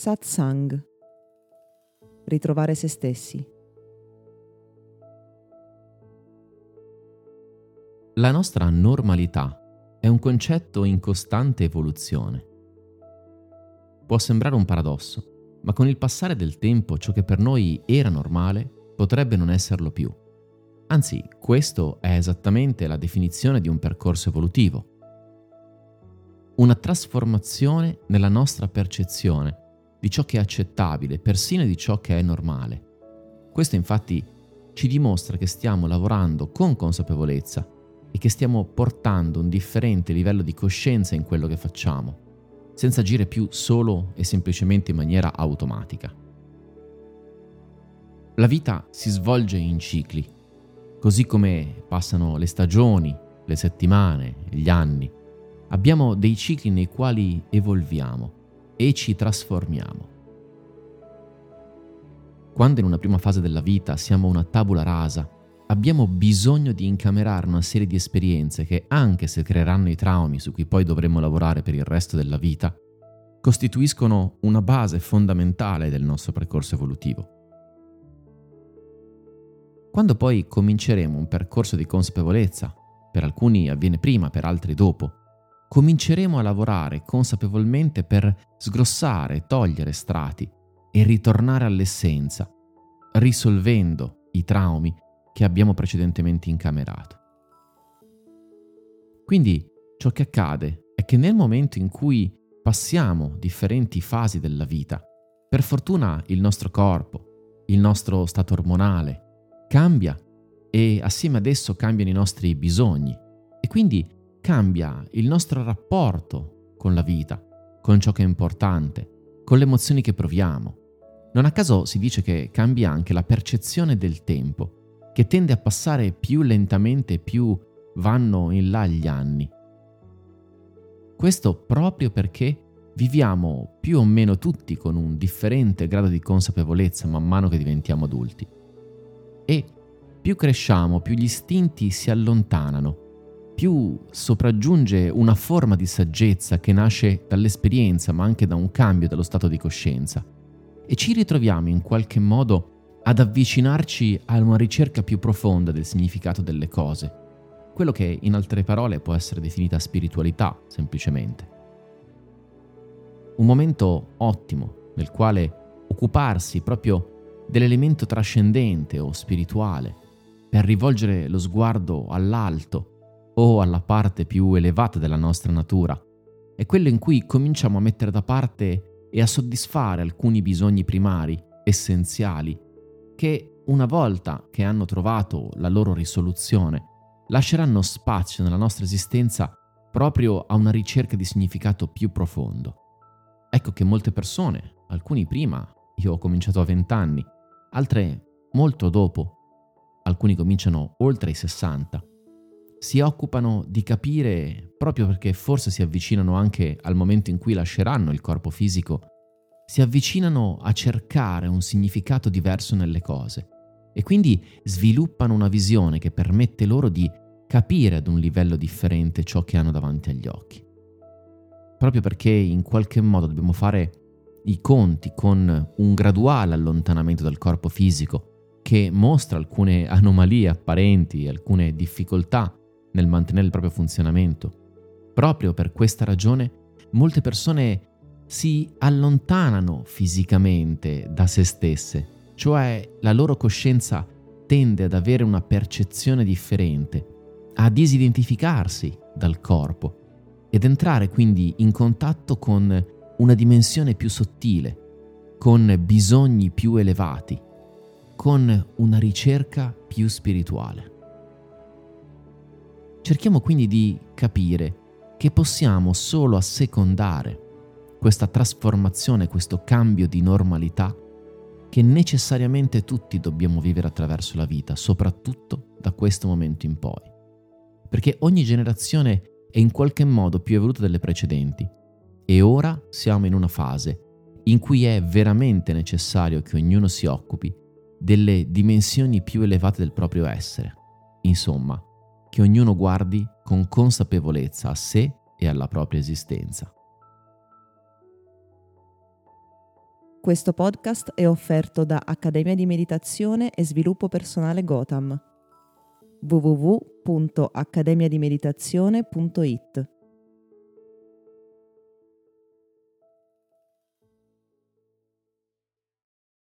Satsang. Ritrovare se stessi. La nostra normalità è un concetto in costante evoluzione. Può sembrare un paradosso, ma con il passare del tempo ciò che per noi era normale potrebbe non esserlo più. Anzi, questo è esattamente la definizione di un percorso evolutivo. Una trasformazione nella nostra percezione di ciò che è accettabile, persino di ciò che è normale. Questo infatti ci dimostra che stiamo lavorando con consapevolezza e che stiamo portando un differente livello di coscienza in quello che facciamo, senza agire più solo e semplicemente in maniera automatica. La vita si svolge in cicli Così come passano le stagioni, le settimane, gli anni, abbiamo dei cicli nei quali evolviamo e ci trasformiamo. Quando in una prima fase della vita siamo una tabula rasa, abbiamo bisogno di incamerare una serie di esperienze che, anche se creeranno i traumi su cui poi dovremo lavorare per il resto della vita, costituiscono una base fondamentale del nostro percorso evolutivo. Quando poi cominceremo un percorso di consapevolezza, per alcuni avviene prima, per altri dopo, cominceremo a lavorare consapevolmente per sgrossare, togliere strati e ritornare all'essenza, risolvendo i traumi che abbiamo precedentemente incamerato. Quindi ciò che accade è che nel momento in cui passiamo differenti fasi della vita, per fortuna il nostro corpo, il nostro stato ormonale, cambia e assieme ad esso cambiano i nostri bisogni e quindi cambia il nostro rapporto con la vita, con ciò che è importante, con le emozioni che proviamo. Non a caso si dice che cambia anche la percezione del tempo, che tende a passare più lentamente più vanno in là gli anni. Questo proprio perché viviamo più o meno tutti con un differente grado di consapevolezza man mano che diventiamo adulti e più cresciamo, più gli istinti si allontanano, più sopraggiunge una forma di saggezza che nasce dall'esperienza ma anche da un cambio dello stato di coscienza e ci ritroviamo in qualche modo ad avvicinarci a una ricerca più profonda del significato delle cose, quello che in altre parole può essere definita spiritualità semplicemente. Un momento ottimo nel quale occuparsi proprio dell'elemento trascendente o spirituale, per rivolgere lo sguardo all'alto o alla parte più elevata della nostra natura. È quello in cui cominciamo a mettere da parte e a soddisfare alcuni bisogni primari, essenziali, che una volta che hanno trovato la loro risoluzione, lasceranno spazio nella nostra esistenza proprio a una ricerca di significato più profondo. Ecco che molte persone, alcuni prima, io ho cominciato a vent'anni, altre molto dopo, alcuni cominciano oltre i 60, si occupano di capire, proprio perché forse si avvicinano anche al momento in cui lasceranno il corpo fisico, si avvicinano a cercare un significato diverso nelle cose e quindi sviluppano una visione che permette loro di capire ad un livello differente ciò che hanno davanti agli occhi. Proprio perché in qualche modo dobbiamo fare i conti con un graduale allontanamento dal corpo fisico che mostra alcune anomalie apparenti, alcune difficoltà nel mantenere il proprio funzionamento. Proprio per questa ragione molte persone si allontanano fisicamente da se stesse, cioè la loro coscienza tende ad avere una percezione differente, a disidentificarsi dal corpo ed entrare quindi in contatto con una dimensione più sottile, con bisogni più elevati, con una ricerca più spirituale. Cerchiamo quindi di capire che possiamo solo assecondare questa trasformazione, questo cambio di normalità che necessariamente tutti dobbiamo vivere attraverso la vita, soprattutto da questo momento in poi. Perché ogni generazione è in qualche modo più evoluta delle precedenti e ora siamo in una fase in cui è veramente necessario che ognuno si occupi delle dimensioni più elevate del proprio essere. Insomma, che ognuno guardi con consapevolezza a sé e alla propria esistenza. Questo podcast è offerto da Accademia di Meditazione e Sviluppo Personale Gotham www.accademiadimeditazione.it